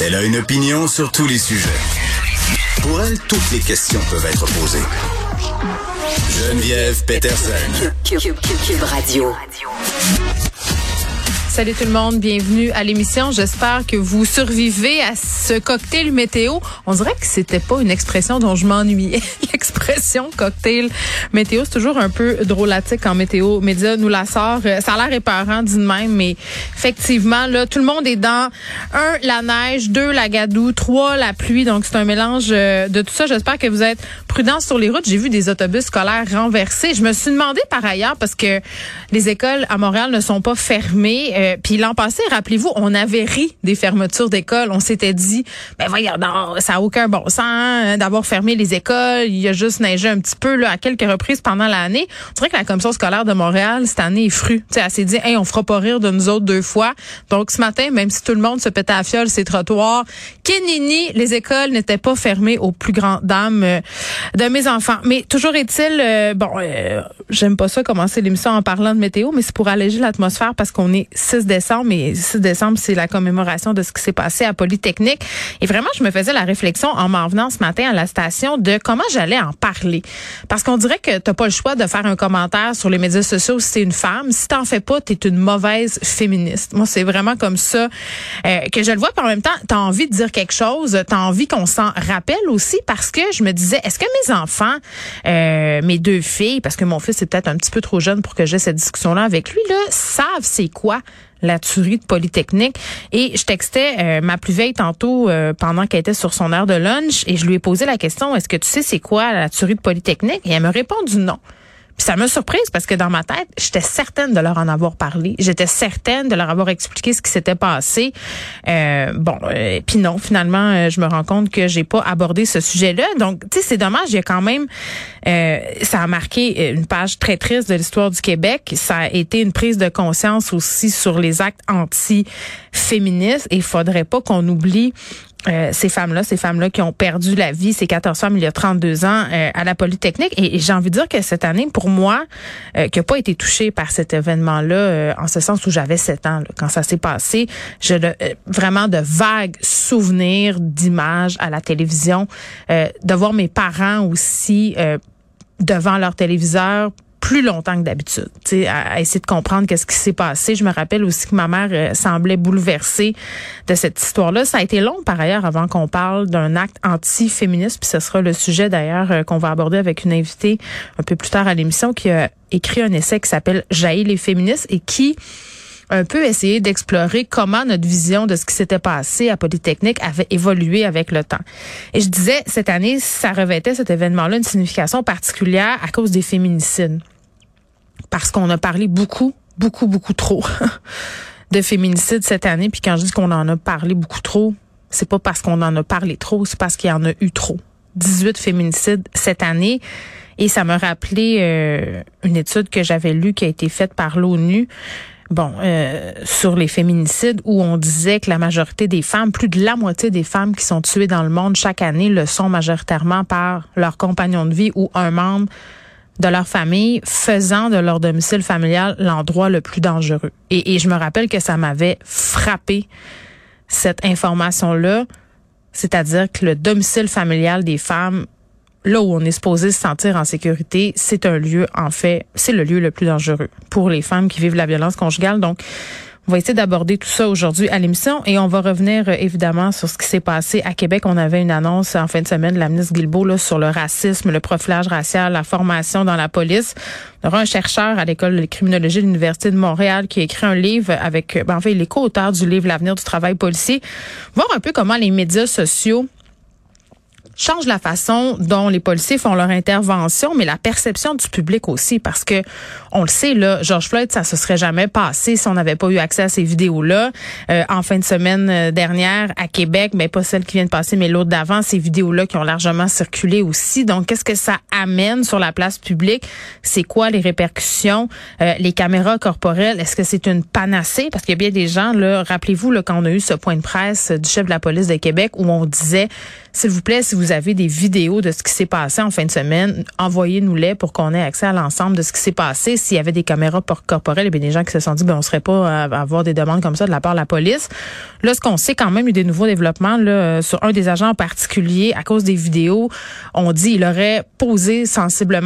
Elle a une opinion sur tous les sujets. Pour elle, toutes les questions peuvent être posées. Geneviève Peterson. Cube, Radio. Salut tout le monde, bienvenue à l'émission. J'espère que vous survivez à ce cocktail météo. On dirait que c'était pas une expression dont je m'ennuyais. L'expression cocktail météo, c'est toujours un peu drôlatique en météo. Média nous la sort. Euh, ça a l'air épeurant de même, mais effectivement, là, tout le monde est dans un, la neige, deux, la gadoue, trois, la pluie. Donc, c'est un mélange euh, de tout ça. J'espère que vous êtes prudents sur les routes. J'ai vu des autobus scolaires renversés. Je me suis demandé par ailleurs, parce que les écoles à Montréal ne sont pas fermées, euh, euh, puis l'an passé, rappelez-vous, on avait ri des fermetures d'écoles. On s'était dit, ben voyons, ça n'a aucun bon sens hein, d'avoir fermé les écoles. Il y a juste neigé un petit peu là à quelques reprises pendant l'année. On dirait que la commission scolaire de Montréal cette année est frue. sais, elle s'est dit, hey, on fera pas rire de nous autres deux fois. Donc ce matin, même si tout le monde se pétait à fiole ces trottoirs, Kenini, les écoles n'étaient pas fermées aux plus grandes dames euh, de mes enfants. Mais toujours est-il, euh, bon, j'aime pas ça commencer l'émission en parlant de météo, mais c'est pour alléger l'atmosphère parce qu'on est 6 décembre, mais 6 décembre, c'est la commémoration de ce qui s'est passé à Polytechnique. Et vraiment, je me faisais la réflexion en m'en venant ce matin à la station de comment j'allais en parler. Parce qu'on dirait que t'as pas le choix de faire un commentaire sur les médias sociaux si c'est une femme. Si t'en fais pas, t'es une mauvaise féministe. Moi, c'est vraiment comme ça euh, que je le vois. Par en même temps, t'as envie de dire quelque chose, t'as envie qu'on s'en rappelle aussi parce que je me disais, est-ce que mes enfants, euh, mes deux filles, parce que mon fils est peut-être un petit peu trop jeune pour que j'ai cette discussion-là avec lui, là, savent c'est quoi la tuerie de Polytechnique. Et je textais euh, ma plus vieille tantôt euh, pendant qu'elle était sur son heure de lunch et je lui ai posé la question, est-ce que tu sais c'est quoi la tuerie de Polytechnique? Et elle me répondu non. Puis ça m'a surprise parce que dans ma tête, j'étais certaine de leur en avoir parlé. J'étais certaine de leur avoir expliqué ce qui s'était passé. Euh, bon, euh, puis non, finalement, euh, je me rends compte que j'ai pas abordé ce sujet-là. Donc, tu sais, c'est dommage. Il y a quand même, euh, ça a marqué une page très triste de l'histoire du Québec. Ça a été une prise de conscience aussi sur les actes anti-féministes. Et il faudrait pas qu'on oublie euh, ces femmes-là, ces femmes-là qui ont perdu la vie, ces 14 femmes il y a 32 ans euh, à la Polytechnique. Et, j'ai envie de dire que cette année, pour moi, euh, qui n'a pas été touchée par cet événement-là, euh, en ce sens où j'avais 7 ans quand ça s'est passé, je vraiment de vagues souvenirs d'images à la télévision, de voir mes parents aussi devant leur téléviseur plus longtemps que d'habitude, à, à essayer de comprendre qu'est-ce qui s'est passé. Je me rappelle aussi que ma mère euh, semblait bouleversée de cette histoire-là. Ça a été long par ailleurs avant qu'on parle d'un acte anti-féministe, puis ce sera le sujet d'ailleurs euh, qu'on va aborder avec une invitée un peu plus tard à l'émission qui a écrit un essai qui s'appelle Jaillit les féministes et qui un peu essayé d'explorer comment notre vision de ce qui s'était passé à Polytechnique avait évolué avec le temps. Et je disais, cette année, ça revêtait cet événement-là une signification particulière à cause des féminicides parce qu'on a parlé beaucoup, beaucoup, beaucoup trop de féminicide cette année. Puis quand je dis qu'on en a parlé beaucoup trop, c'est pas parce qu'on en a parlé trop, c'est parce qu'il y en a eu trop. 18 féminicides cette année. Et ça me rappelait euh, une étude que j'avais lue qui a été faite par l'ONU. Bon, euh, sur les féminicides où on disait que la majorité des femmes, plus de la moitié des femmes qui sont tuées dans le monde chaque année le sont majoritairement par leur compagnon de vie ou un membre de leur famille, faisant de leur domicile familial l'endroit le plus dangereux. Et, je me rappelle que ça m'avait frappé cette information-là, c'est-à-dire que le domicile familial des femmes, là où on est supposé se sentir en sécurité, c'est un lieu, en fait, c'est le lieu le plus dangereux pour les femmes qui vivent la violence conjugale. Donc, on va essayer d'aborder tout ça aujourd'hui à l'émission et on va revenir euh, évidemment sur ce qui s'est passé à Québec. On avait une annonce en fin de semaine de la ministre Guilbeault là, sur le racisme, le profilage racial, la formation dans la police. On aura un chercheur à l'école de criminologie de l'Université de Montréal qui a écrit un livre avec, ben, en fait, il est co-auteur du livre L'avenir du travail policier. Voir un peu comment les médias sociaux change la façon dont les policiers font leur intervention, mais la perception du public aussi, parce que on le sait là, George Floyd, ça se serait jamais passé si on n'avait pas eu accès à ces vidéos-là. Euh, en fin de semaine euh, dernière à Québec, mais pas celle qui vient de passer, mais l'autre d'avant, ces vidéos-là qui ont largement circulé aussi. Donc, qu'est-ce que ça amène sur la place publique? C'est quoi les répercussions? Euh, Les caméras corporelles, est-ce que c'est une panacée? Parce qu'il y a bien des gens là, rappelez-vous là quand on a eu ce point de presse du chef de la police de Québec où on disait S'il vous plaît, si vous avez des vidéos de ce qui s'est passé en fin de semaine, envoyez-nous-les pour qu'on ait accès à l'ensemble de ce qui s'est passé. S'il y avait des caméras corporelles, et bien des gens qui se sont dit, ben on serait pas à avoir des demandes comme ça de la part de la police. Là, ce qu'on sait quand même, il y a des nouveaux développements là, sur un des agents en particulier à cause des vidéos. On dit il aurait posé sensiblement